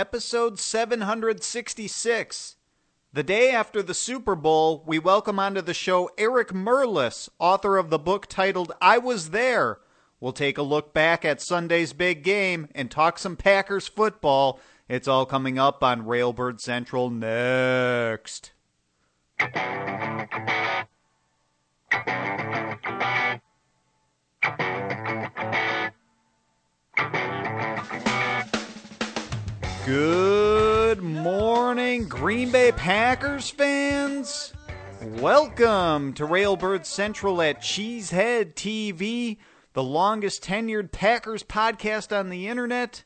episode 766. The day after the Super Bowl, we welcome onto the show Eric Merlis, author of the book titled I Was There. We'll take a look back at Sunday's big game and talk some Packers football. It's all coming up on Railbird Central next. Good morning, Green Bay Packers fans. Welcome to Railbird Central at Cheesehead TV, the longest tenured Packers podcast on the internet.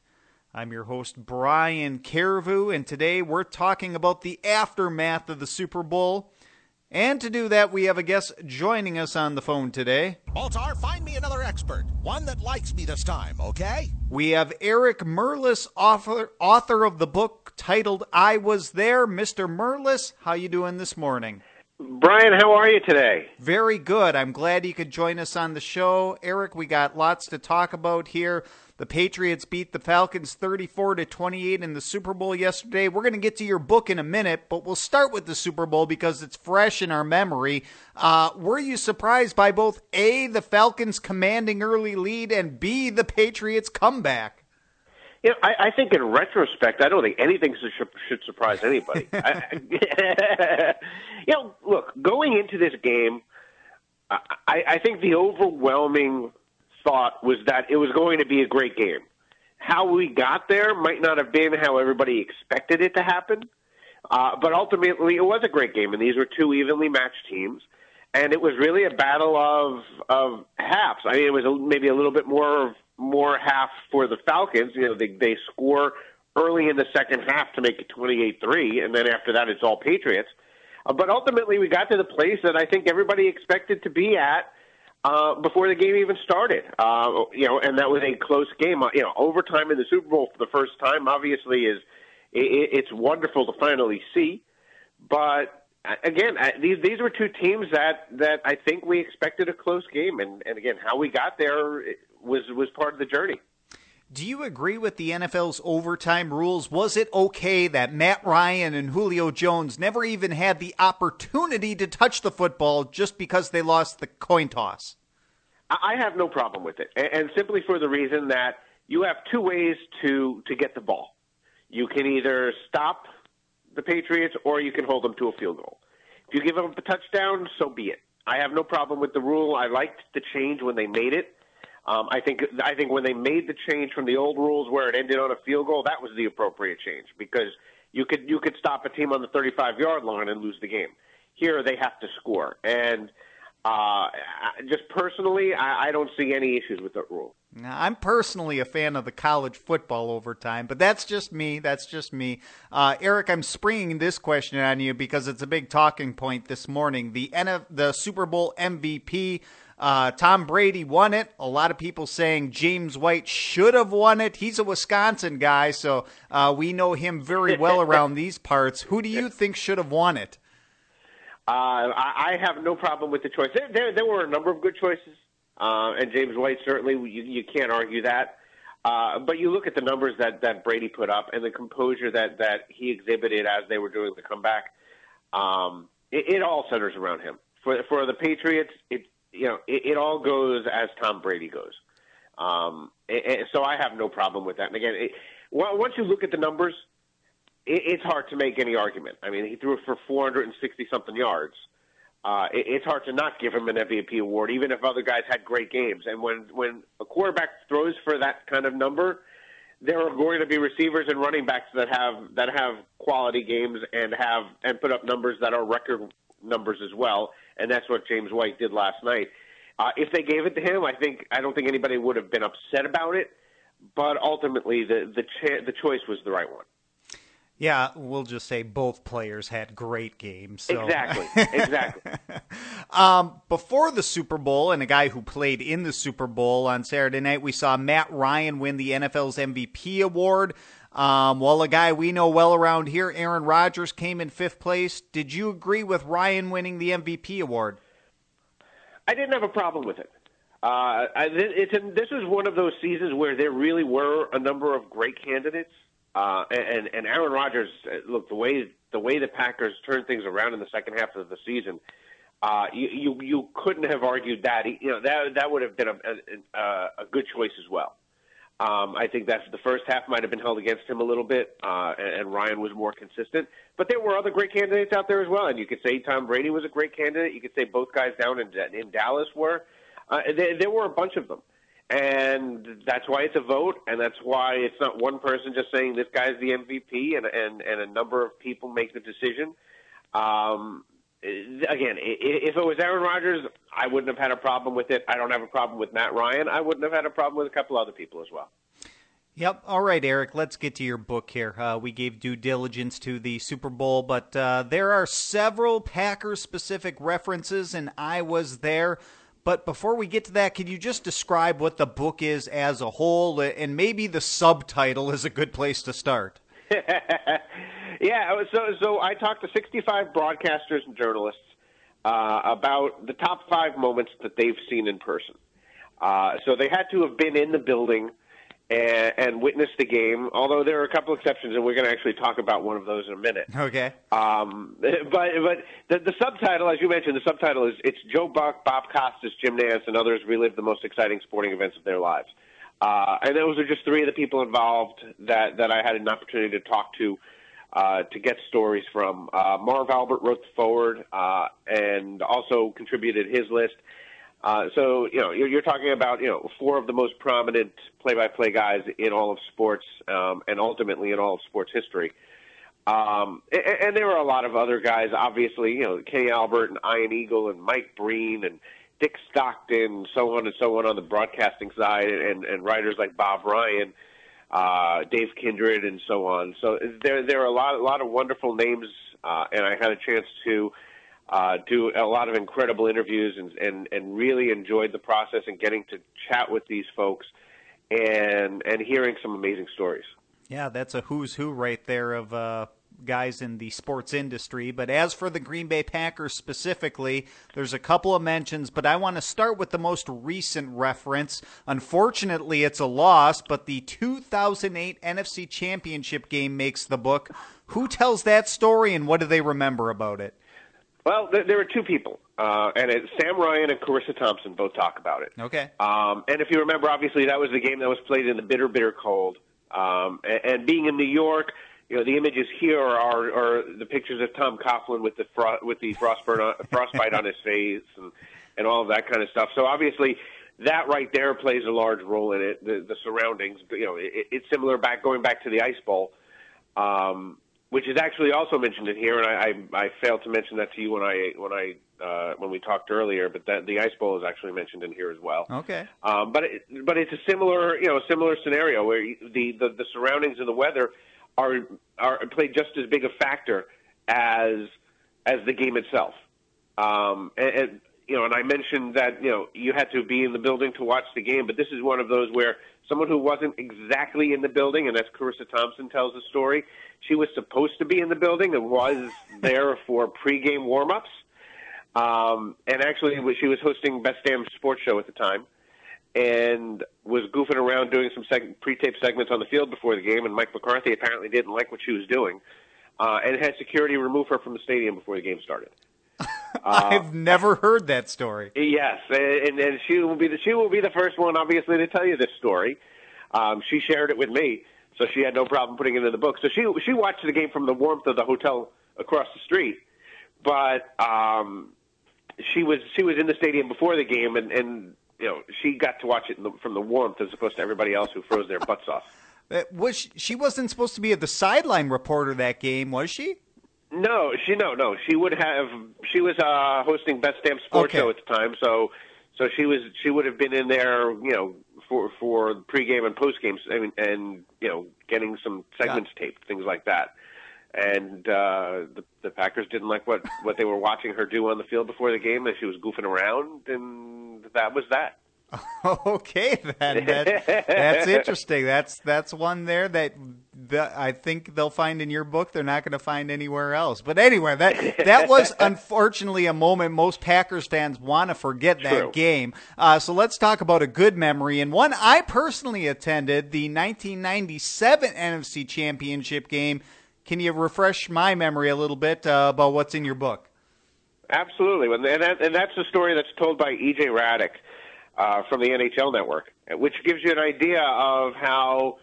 I'm your host, Brian Carriveau, and today we're talking about the aftermath of the Super Bowl. And to do that, we have a guest joining us on the phone today. Baltar, find me another expert. One that likes me this time, okay? We have Eric Merlis, author, author of the book titled I Was There. Mr. Merlis, how you doing this morning? Brian, how are you today? Very good. I'm glad you could join us on the show. Eric, we got lots to talk about here. The Patriots beat the Falcons 34 to 28 in the Super Bowl yesterday. We're going to get to your book in a minute, but we'll start with the Super Bowl because it's fresh in our memory. Uh, were you surprised by both A, the Falcons commanding early lead, and B, the Patriots comeback? You know, I, I think in retrospect, I don't think anything should, should surprise anybody. I, you know, look, going into this game, I, I think the overwhelming thought was that it was going to be a great game. How we got there might not have been how everybody expected it to happen, uh, but ultimately it was a great game, and these were two evenly matched teams, and it was really a battle of of halves. I mean, it was a, maybe a little bit more more half for the Falcons. You know, they they score early in the second half to make it twenty eight three, and then after that it's all Patriots. Uh, but ultimately, we got to the place that I think everybody expected to be at uh, before the game even started. Uh, you know, and that was a close game. Uh, you know, overtime in the Super Bowl for the first time obviously is it, it's wonderful to finally see. But uh, again, these these were two teams that that I think we expected a close game, and and again, how we got there was was part of the journey. Do you agree with the NFL's overtime rules? Was it okay that Matt Ryan and Julio Jones never even had the opportunity to touch the football just because they lost the coin toss? I have no problem with it, and simply for the reason that you have two ways to to get the ball. You can either stop the Patriots or you can hold them to a field goal. If you give them a touchdown, so be it. I have no problem with the rule. I liked the change when they made it. Um, I think I think when they made the change from the old rules where it ended on a field goal, that was the appropriate change because you could you could stop a team on the 35 yard line and lose the game. Here they have to score, and uh, just personally, I, I don't see any issues with that rule. Now, I'm personally a fan of the college football overtime, but that's just me. That's just me. Uh, Eric, I'm springing this question on you because it's a big talking point this morning. The NF, the Super Bowl MVP uh, Tom Brady won it. A lot of people saying James White should have won it. He's a Wisconsin guy, so uh, we know him very well around these parts. Who do you think should have won it? Uh, I have no problem with the choice. There, there, there were a number of good choices, uh, and James White certainly you, you can't argue that. Uh, but you look at the numbers that, that Brady put up and the composure that, that he exhibited as they were doing the comeback. Um, it, it all centers around him. For for the Patriots, it you know, it, it all goes as Tom Brady goes. Um, and, and so I have no problem with that. And again, it, once you look at the numbers, it, it's hard to make any argument. I mean, he threw it for 460 something yards. Uh, it, it's hard to not give him an MVP award, even if other guys had great games. And when when a quarterback throws for that kind of number, there are going to be receivers and running backs that have that have quality games and have and put up numbers that are record numbers as well and that's what James White did last night. Uh, if they gave it to him, I think I don't think anybody would have been upset about it, but ultimately the the cha- the choice was the right one. Yeah, we'll just say both players had great games. So. Exactly, exactly. um, before the Super Bowl, and a guy who played in the Super Bowl on Saturday night, we saw Matt Ryan win the NFL's MVP award. Um, well, a guy we know well around here, Aaron Rodgers, came in fifth place. Did you agree with Ryan winning the MVP award? I didn't have a problem with it. Uh, it's a, this was one of those seasons where there really were a number of great candidates. Uh, and and Aaron Rodgers, uh, look the way the way the Packers turned things around in the second half of the season, uh, you, you you couldn't have argued that. You know that that would have been a a, a good choice as well. Um, I think that's the first half might have been held against him a little bit, uh, and, Ryan was more consistent. But there were other great candidates out there as well, and you could say Tom Brady was a great candidate. You could say both guys down in, in Dallas were. Uh, there, there were a bunch of them, and that's why it's a vote, and that's why it's not one person just saying this guy's the MVP, and and and a number of people make the decision. Um, again, if it was Aaron Rodgers, I wouldn't have had a problem with it. I don't have a problem with Matt Ryan. I wouldn't have had a problem with a couple other people as well. Yep. All right, Eric, let's get to your book here. Uh, we gave due diligence to the Super Bowl, but uh, there are several Packers specific references, and I was there. But before we get to that, can you just describe what the book is as a whole? And maybe the subtitle is a good place to start. yeah, so so I talked to 65 broadcasters and journalists uh, about the top five moments that they've seen in person. Uh, so they had to have been in the building and, and witnessed the game. Although there are a couple exceptions, and we're going to actually talk about one of those in a minute. Okay. Um, but but the, the subtitle, as you mentioned, the subtitle is it's Joe Buck, Bob Costas, Jim Nantz, and others relive the most exciting sporting events of their lives. Uh, and those are just three of the people involved that, that I had an opportunity to talk to uh, to get stories from. Uh, Marv Albert wrote the forward uh, and also contributed his list. Uh, so you know you're, you're talking about you know four of the most prominent play-by-play guys in all of sports um, and ultimately in all of sports history. Um, and, and there were a lot of other guys, obviously, you know, Kenny Albert and Ian Eagle and Mike Breen and Dick Stockton, so on and so on on the broadcasting side, and, and writers like Bob Ryan, uh, Dave Kindred, and so on. So there there are a lot a lot of wonderful names, uh, and I had a chance to uh, do a lot of incredible interviews and, and and really enjoyed the process and getting to chat with these folks and and hearing some amazing stories. Yeah, that's a who's who right there of uh, guys in the sports industry. But as for the Green Bay Packers specifically, there's a couple of mentions, but I want to start with the most recent reference. Unfortunately, it's a loss, but the 2008 NFC Championship game makes the book. Who tells that story and what do they remember about it? Well, there, there were two people, uh, and it, Sam Ryan and Charissa Thompson both talk about it. Okay. Um, and if you remember, obviously that was the game that was played in the bitter, bitter cold. Um, and, and being in New York, you know, the images here are, are the pictures of Tom Coughlin with the fro- with the frostburn on, frostbite on his face and and all of that kind of stuff. So obviously, that right there plays a large role in it. The, the surroundings, you know, it, it's similar back going back to the Ice Bowl, um, which is actually also mentioned in here, and I, I I failed to mention that to you when I when I uh, when we talked earlier, but that the Ice Bowl is actually mentioned in here as well. Okay. Um, but it, but it's a similar you know similar scenario where the, the the surroundings and the weather are are play just as big a factor as as the game itself. Um, and, and you know, and I mentioned that you know you had to be in the building to watch the game, but this is one of those where someone who wasn't exactly in the building, and as Charissa Thompson tells the story, she was supposed to be in the building and was there for pregame warmups. Um, and actually, she was hosting Best Damn Sports Show at the time and was goofing around doing some seg- pre-tape segments on the field before the game. And Mike McCarthy apparently didn't like what she was doing, uh, and had security remove her from the stadium before the game started. I've never heard that story. Yes, and, and she will be the she will be the first one, obviously, to tell you this story. Um, she shared it with me, so she had no problem putting it in the book. So she she watched the game from the warmth of the hotel across the street, but um, she was she was in the stadium before the game, and, and you know, she got to watch it the, from the warmth as opposed to everybody else who froze their butts off. Uh, was she, she wasn't supposed to be the sideline reporter that game, was she? No, she no no. She would have. She was uh, hosting Best Damn Sports Okay. Show at the time, so so she was she would have been in there, you know, for for pregame and postgame, I mean, and you know, getting some segments taped, things like that. And uh, the the Packers didn't like what what they were watching her do on the field before the game, and she was goofing around, and that was that. Okay, then that, that's interesting. That's that's one there that the, I think they'll find in your book they're not going to find anywhere else. But anyway, that that was unfortunately a moment most Packers fans want to forget that game. Uh, so let's talk about a good memory and one I personally attended the 1997 NFC Championship game. Can you refresh my memory a little bit uh, about what's in your book? Absolutely, and that, and that's the story that's told by EJ Hradek uh, from the NHL Network, which gives you an idea of how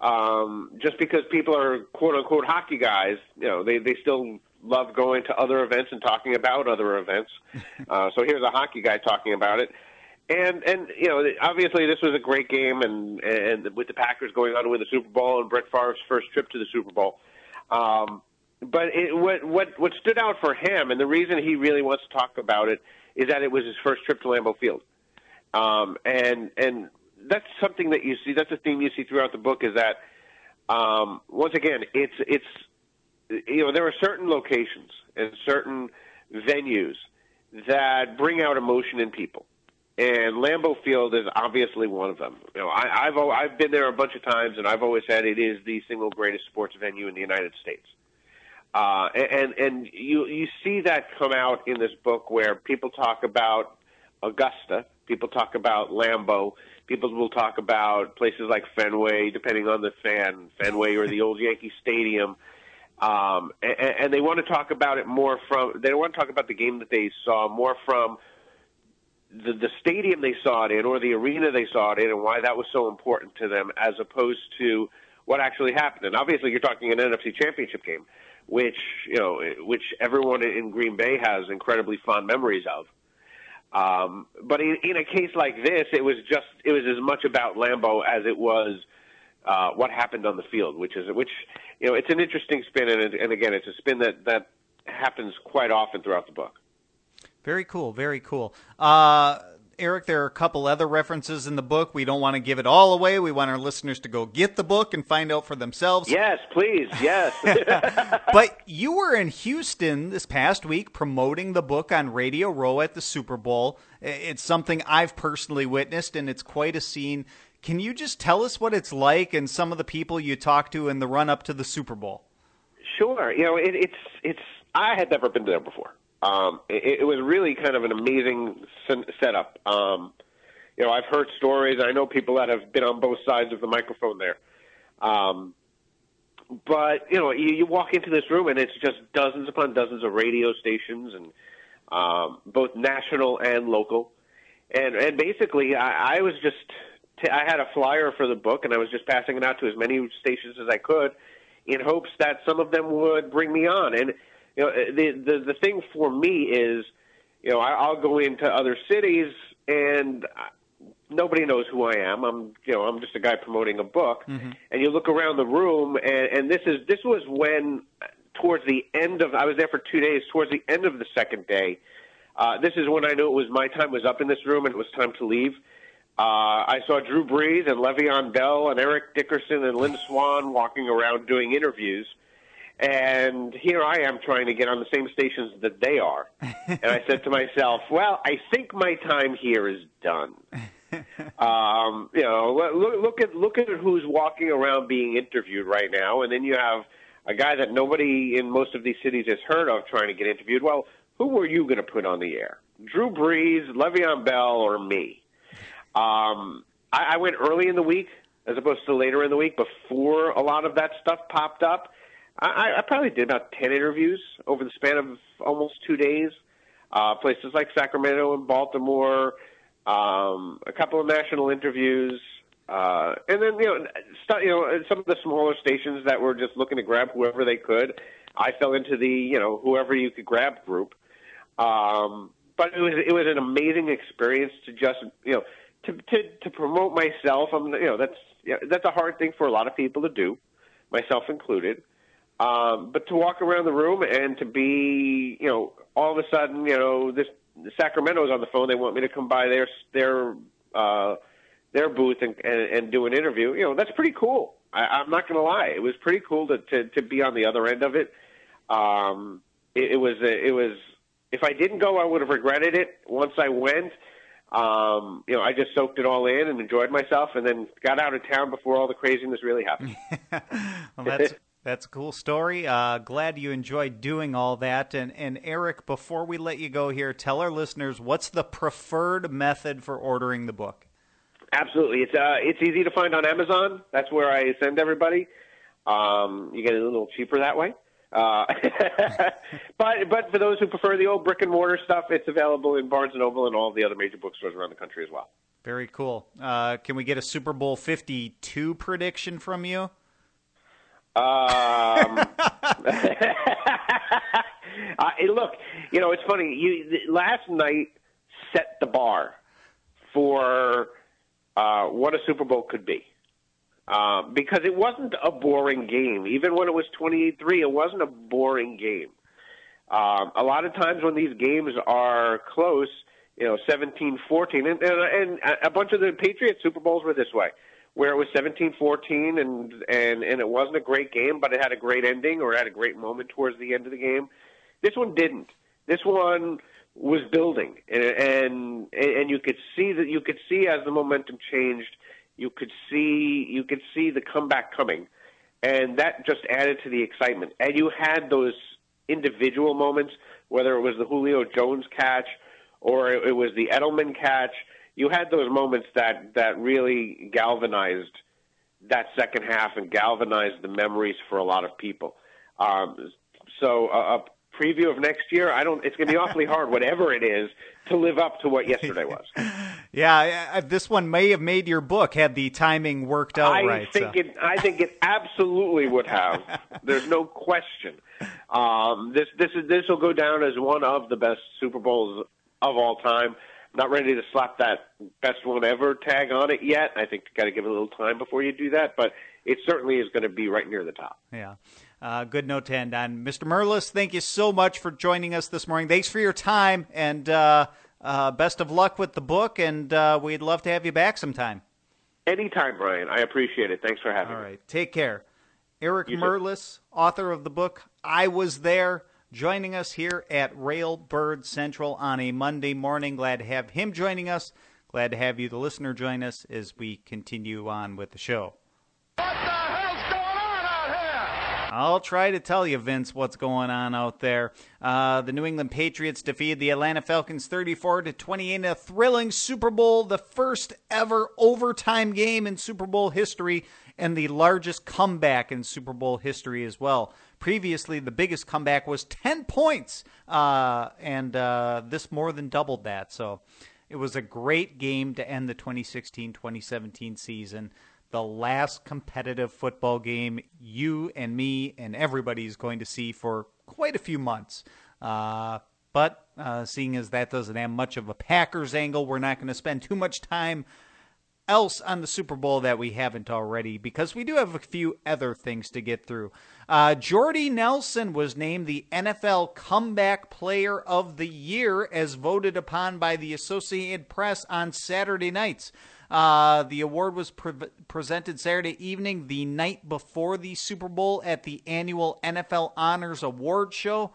um, just because people are quote unquote hockey guys, you know, they they still love going to other events and talking about other events. Uh, so here's a hockey guy talking about it. And and you know obviously this was a great game and and with the Packers going on to win the Super Bowl and Brett Favre's first trip to the Super Bowl, um, but it, what what what stood out for him, and the reason he really wants to talk about it, is that it was his first trip to Lambeau Field, um, and and that's something that you see. That's a theme you see throughout the book. Is that um, once again, it's it's you know there are certain locations and certain venues that bring out emotion in people. And Lambeau Field is obviously one of them. You know, I, I've I've been there a bunch of times, and I've always said it is the single greatest sports venue in the United States. Uh, and and you you see that come out in this book where people talk about Augusta, people talk about Lambeau, people will talk about places like Fenway, depending on the fan, Fenway or the old Yankee Stadium. Um, and, and they want to talk about it more from. They want to talk about the game that they saw more from the the stadium they saw it in or the arena they saw it in and why that was so important to them as opposed to what actually happened. And obviously you're talking an NFC championship game, which, you know, which everyone in Green Bay has incredibly fond memories of. Um, but in, in a case like this, it was just it was as much about Lambeau as it was uh, what happened on the field, which is which you know it's an interesting spin, and, and again, it's a spin that that happens quite often throughout the book. Very cool. Very cool. Uh, Eric, there are a couple other references in the book. We don't want to give it all away. We want our listeners to go get the book and find out for themselves. Yes, please. Yes. but you were in Houston this past week promoting the book on Radio Row at the Super Bowl. It's something I've personally witnessed, and it's quite a scene. Can you just tell us what it's like and some of the people you talked to in the run up to the Super Bowl? Sure. You know, it, it's it's. I had never been there before. Um, it, it was really kind of an amazing sen- setup. Um, you know, I've heard stories. I know people that have been on both sides of the microphone there. Um, but you know, you, you walk into this room and it's just dozens upon dozens of radio stations and um, both national and local. And and basically, I, I was just t- I had a flyer for the book and I was just passing it out to as many stations as I could, in hopes that some of them would bring me on. And you know, the the the thing for me is, you know, I, I'll go into other cities and nobody knows who I am. I'm, you know, I'm just a guy promoting a book. Mm-hmm. And you look around the room, and, and this is this was when, towards the end of, I was there for two days. Towards the end of the second day, uh, this is when I knew it was my time was up in this room and it was time to leave. Uh, I saw Drew Brees and Le'Veon Bell and Eric Dickerson and Lynn Swann walking around doing interviews. And here I am trying to get on the same stations that they are. and I said to myself, well, I think my time here is done. um, you know, look, look at look at who's walking around being interviewed right now, and then you have a guy that nobody in most of these cities has heard of trying to get interviewed. Well, who were you going to put on the air? Drew Brees, Le'Veon Bell, or me? Um, I, I went early in the week as opposed to later in the week before a lot of that stuff popped up. I, I probably did about ten interviews over the span of almost two days. Uh, places like Sacramento and Baltimore, um, a couple of national interviews, uh, and then you know, st- you know, some of the smaller stations that were just looking to grab whoever they could. I fell into the you know whoever you could grab group. Um, but it was it was an amazing experience to just you know to to to promote myself. I'm you know that's you know, that's a hard thing for a lot of people to do, myself included. Um, but to walk around the room and to be, you know, all of a sudden, you know, this Sacramento's on the phone. They want me to come by their their uh, their booth and, and and do an interview. You know, that's pretty cool. I, I'm not going to lie. It was pretty cool to, to to be on the other end of it. Um, it, it was it was. If I didn't go, I would have regretted it. Once I went, um, you know, I just soaked it all in and enjoyed myself, and then got out of town before all the craziness really happened. well, that's that's a cool story. Uh, glad you enjoyed doing all that. And and Eric, before we let you go here, tell our listeners what's the preferred method for ordering the book. Absolutely, it's uh, it's easy to find on Amazon. That's where I send everybody. Um, you get it a little cheaper that way. Uh, but but for those who prefer the old brick and mortar stuff, it's available in Barnes and Noble and all the other major bookstores around the country as well. Very cool. Uh, can we get a Super Bowl Fifty Two prediction from you? Um, uh, look, you know it's funny. You last night set the bar for uh, what a Super Bowl could be. Uh, because it wasn't a boring game. Even when it was 28-3, it wasn't a boring game. Um, a lot of times when these games are close, you know, 17-14, and, and, and a bunch of the Patriots Super Bowls were this way, where it was 17-14 and, and, and it wasn't a great game, but it had a great ending or had a great moment towards the end of the game. This one didn't. This one was building, and, and, and you could see that you could see as the momentum changed – you could see you could see the comeback coming, and that just added to the excitement. And you had those individual moments, whether it was the Julio Jones catch or it was the Edelman catch. You had those moments that that really galvanized that second half and galvanized the memories for a lot of people. Um, so a, a preview of next year, I don't. It's going to be awfully hard, whatever it is, to live up to what yesterday was. yeah, this one may have made your book had the timing worked out I right. Think so. it, I think it absolutely would have. There's no question. Um, this this is this will go down as one of the best Super Bowls of all time. Not ready to slap that best one ever tag on it yet. I think you got to give it a little time before you do that, but it certainly is going to be right near the top. Yeah. Uh, good note to end on. Mr. Merlis, thank you so much for joining us this morning. Thanks for your time, and uh, uh, best of luck with the book, and uh, we'd love to have you back sometime. Anytime, Brian. I appreciate it. Thanks for having All me. All right. Take care. Eric you Merlis, too. author of the book I Was There, joining us here at Railbird Central on a Monday morning. Glad to have him joining us. Glad to have you, the listener, join us as we continue on with the show. What the hell's going on out here? I'll try to tell you, Vince, what's going on out there. Uh, the New England Patriots defeated the Atlanta Falcons 34 to 28 in a thrilling Super Bowl, the first ever overtime game in Super Bowl history, and the largest comeback in Super Bowl history as well. Previously, the biggest comeback was 10 points, uh, and uh, this more than doubled that. So it was a great game to end the 2016 2017 season the last competitive football game you and me and everybody is going to see for quite a few months. Uh, but uh, seeing as that doesn't have much of a Packers angle, we're not going to spend too much time else on the Super Bowl that we haven't already because we do have a few other things to get through. Uh, Jordy Nelson was named the NFL Comeback Player of the Year as voted upon by the Associated Press on Saturday nights. Uh, the award was pre- presented Saturday evening, the night before the Super Bowl, at the annual NFL Honors Award Show.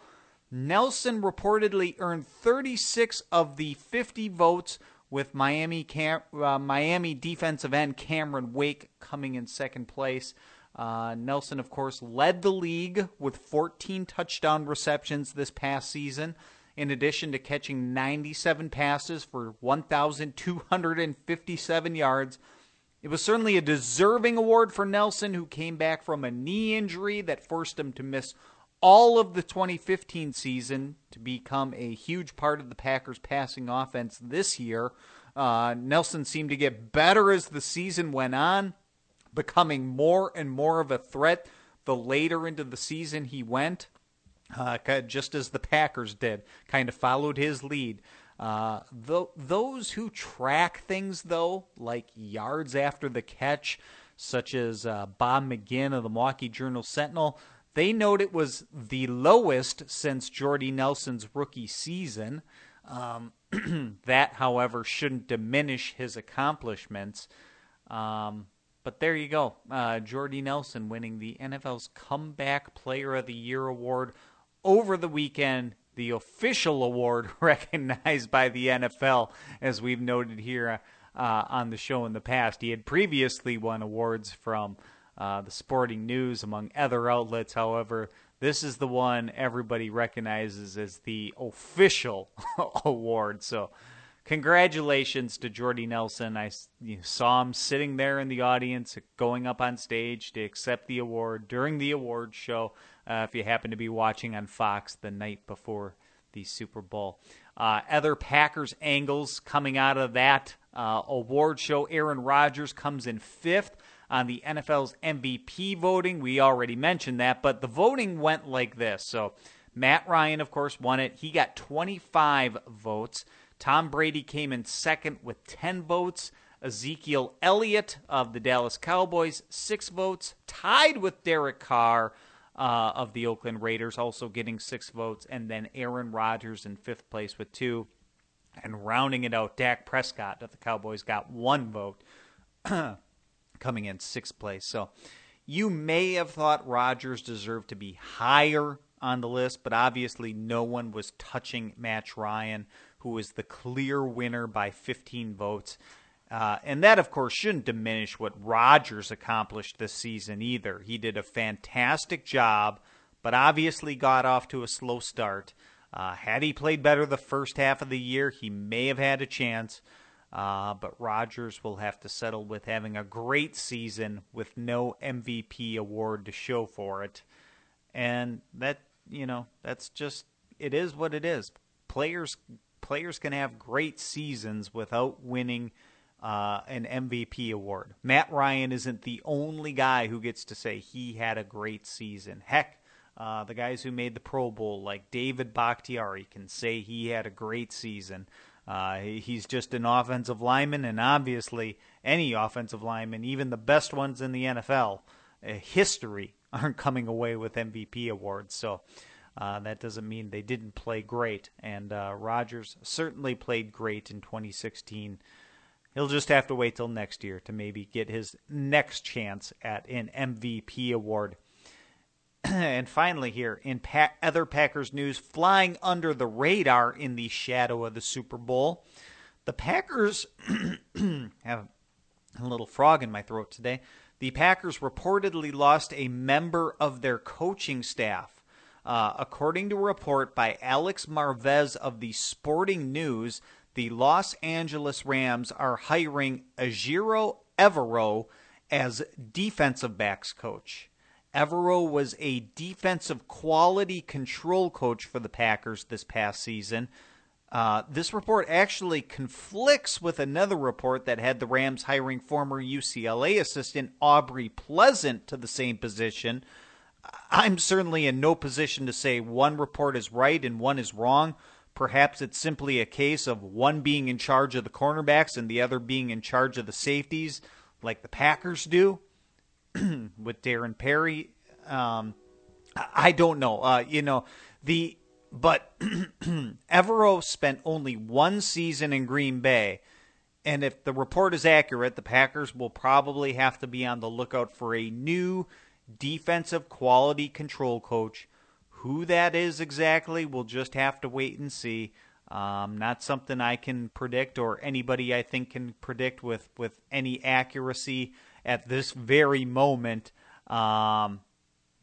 Nelson reportedly earned 36 of the 50 votes, with Miami Cam- uh, Miami defensive end Cameron Wake coming in second place. Uh, Nelson, of course, led the league with 14 touchdown receptions this past season in addition to catching 97 passes for 1,257 yards. It was certainly a deserving award for Nelson, who came back from a knee injury that forced him to miss all of the 2015 season to become a huge part of the Packers' passing offense this year. Uh, Nelson seemed to get better as the season went on, becoming more and more of a threat the later into the season he went uh, just as the Packers did, kind of followed his lead. Uh, th- those who track things, though, like yards after the catch, such as uh, Bob McGinn of the Milwaukee Journal Sentinel, they note it was the lowest since Jordy Nelson's rookie season. Um, that, however, shouldn't diminish his accomplishments. Um, but there you go. Uh, Jordy Nelson winning the NFL's Comeback Player of the Year award over the weekend the official award recognized by the NFL, as we've noted here uh, on the show in the past. He had previously won awards from uh, the Sporting News, among other outlets. However, this is the one everybody recognizes as the official award. So, congratulations to Jordy Nelson. I saw him sitting there in the audience, going up on stage to accept the award during the award show. Uh, if you happen to be watching on Fox the night before the Super Bowl, uh, other Packers angles coming out of that uh, award show. Aaron Rodgers comes in fifth on the NFL's MVP voting. We already mentioned that, but the voting went like this. So Matt Ryan, of course, won it. He got 25 votes. Tom Brady came in second with 10 votes. Ezekiel Elliott of the Dallas Cowboys, six votes, tied with Derek Carr uh, of the Oakland Raiders, also getting six votes, and then Aaron Rodgers in fifth place with two. And rounding it out, Dak Prescott of the Cowboys got one vote, coming in sixth place. So you may have thought Rodgers deserved to be higher on the list, but obviously no one was touching Matt Ryan, who was the clear winner by 15 votes. Uh, and that, of course, shouldn't diminish what Rodgers accomplished this season either. He did a fantastic job, but obviously got off to a slow start. Uh, had he played better the first half of the year, he may have had a chance. Uh, but Rodgers will have to settle with having a great season with no MVP award to show for it. And that, you know, that's just it is what it is. Players players can have great seasons without winning uh, an MVP award. Matt Ryan isn't the only guy who gets to say he had a great season. Heck, uh, the guys who made the Pro Bowl, like David Bakhtiari, can say he had a great season. Uh, he's just an offensive lineman, and obviously, any offensive lineman, even the best ones in the NFL, uh, history, aren't coming away with MVP awards. So uh, that doesn't mean they didn't play great. And uh, Rodgers certainly played great in 2016. He'll just have to wait till next year to maybe get his next chance at an MVP award. and finally, here in pa- other Packers news, flying under the radar in the shadow of the Super Bowl, the Packers have a little frog in my throat today. The Packers reportedly lost a member of their coaching staff. Uh, according to a report by Alex Marvez of the Sporting News, the Los Angeles Rams are hiring Ejiro Evero as defensive backs coach. Evero was a defensive quality control coach for the Packers this past season. Uh, this report actually conflicts with another report that had the Rams hiring former UCLA assistant Aubrey Pleasant to the same position. I'm certainly in no position to say one report is right and one is wrong. Perhaps it's simply a case of one being in charge of the cornerbacks and the other being in charge of the safeties, like the Packers do with Darren Perry. Um, I don't know. Uh, you know, the but Evero spent only one season in Green Bay, and if the report is accurate, the Packers will probably have to be on the lookout for a new defensive quality control coach who that is exactly, we'll just have to wait and see. Um, not something I can predict, or anybody I think can predict with with any accuracy at this very moment. Um,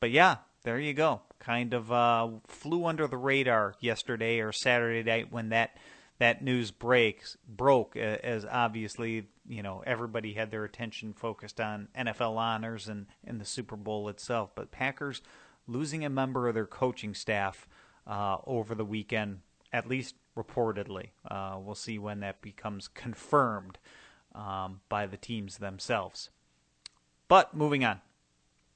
but yeah, there you go. Kind of uh, flew under the radar yesterday or Saturday night when that that news breaks broke. As obviously, you know, everybody had their attention focused on NFL honors and, and the Super Bowl itself. But Packers losing a member of their coaching staff uh, over the weekend, at least reportedly. Uh, we'll see when that becomes confirmed um, by the teams themselves. But moving on.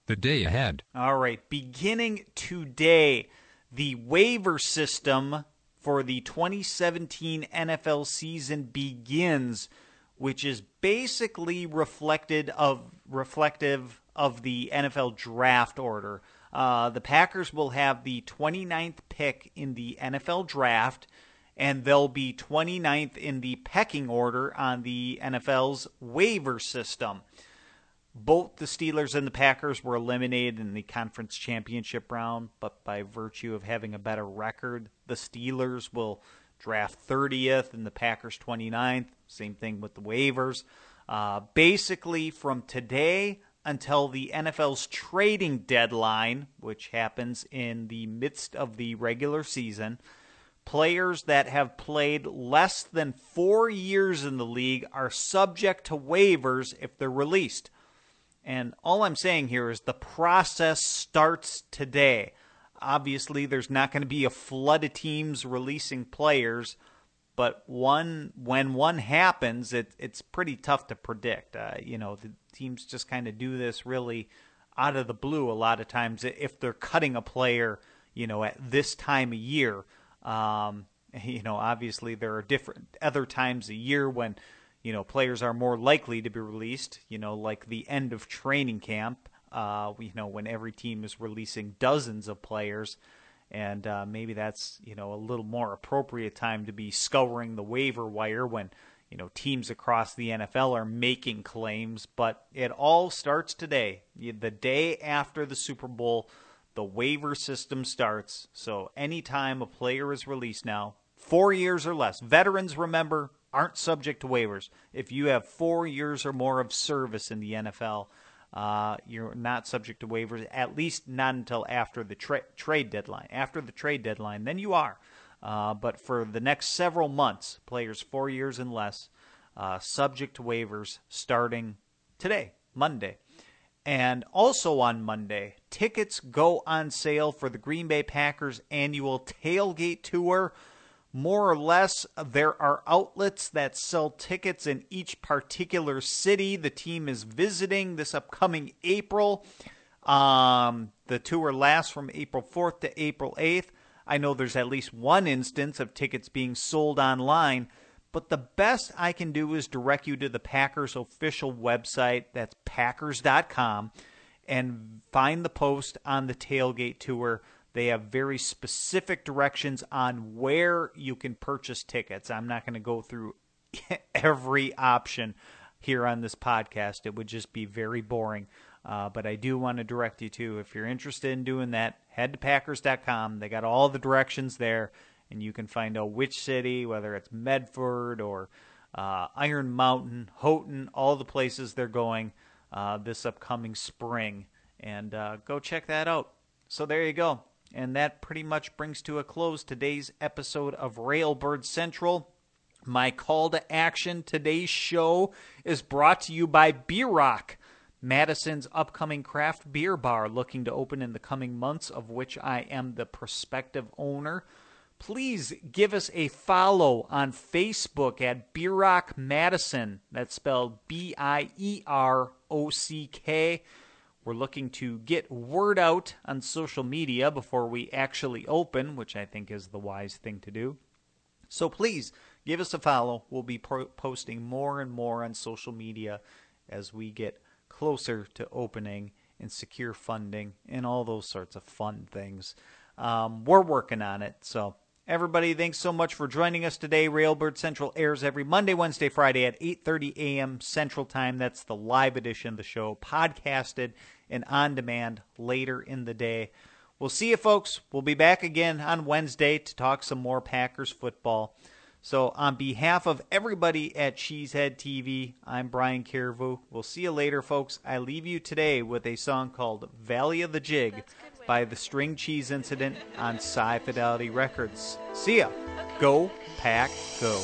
The day ahead. All right. Beginning today, the waiver system for the 2017 NFL season begins, which is basically reflected of reflective of the NFL draft order. Uh, the Packers will have the 29th pick in the NFL draft, and they'll be 29th in the pecking order on the NFL's waiver system. Both the Steelers and the Packers were eliminated in the conference championship round, but by virtue of having a better record, the Steelers will draft 30th and the Packers 29th. Same thing with the waivers. Uh, basically, from today until the NFL's trading deadline, which happens in the midst of the regular season, players that have played less than four years in the league are subject to waivers if they're released. And all I'm saying here is the process starts today. Obviously, there's not going to be a flood of teams releasing players, but one when one happens, it, it's pretty tough to predict. Uh, you know, the teams just kind of do this really out of the blue a lot of times if they're cutting a player, you know, at this time of year. Um, you know, obviously there are different other times a year when you know players are more likely to be released. You know, like the end of training camp. Uh, you know, when every team is releasing dozens of players, and uh, maybe that's you know a little more appropriate time to be scouring the waiver wire when you know teams across the NFL are making claims. But it all starts today, the day after the Super Bowl the waiver system starts. So anytime a player is released now, four years or less, veterans, remember, aren't subject to waivers. If you have four years or more of service in the NFL, uh, you're not subject to waivers, at least not until after the tra- trade deadline. After the trade deadline, then you are. Uh, but for the next several months, players four years and less, uh, subject to waivers starting today, Monday. And also on Monday, tickets go on sale for the Green Bay Packers annual tailgate tour. More or less, there are outlets that sell tickets in each particular city the team is visiting this upcoming April. Um, the tour lasts from April 4th to April 8th. I know there's at least one instance of tickets being sold online. But the best I can do is direct you to the Packers official website. That's packers.com and find the post on the tailgate tour. They have very specific directions on where you can purchase tickets. I'm not going to go through every option here on this podcast, it would just be very boring. Uh, but I do want to direct you to, if you're interested in doing that, head to Packers.com. They got all the directions there and you can find out which city, whether it's Medford or uh, Iron Mountain, Houghton, all the places they're going uh, this upcoming spring. And uh, go check that out. So there you go. And that pretty much brings to a close today's episode of Railbird Central. My call to action today's show is brought to you by Bierock. Madison's upcoming craft beer bar looking to open in the coming months, of which I am the prospective owner please give us a follow on Facebook at Bierock Madison. That's spelled B I E R O C K. We're looking to get word out on social media before we actually open, which I think is the wise thing to do. So please give us a follow. We'll be pro- posting more and more on social media as we get closer to opening and secure funding and all those sorts of fun things. Um, we're working on it. So Everybody, thanks so much for joining us today. Railbird Central airs every Monday, Wednesday, Friday at 8:30 a.m. Central Time. That's the live edition of the show, podcasted and on demand later in the day. We'll see you folks. We'll be back again on Wednesday to talk some more Packers football. So, on behalf of everybody at Cheesehead TV, I'm Brian Carriveau. We'll see you later, folks. I leave you today with a song called Valley of the Jig by the String Cheese Incident on Sci Fidelity Records. See ya. Go, Pack, go.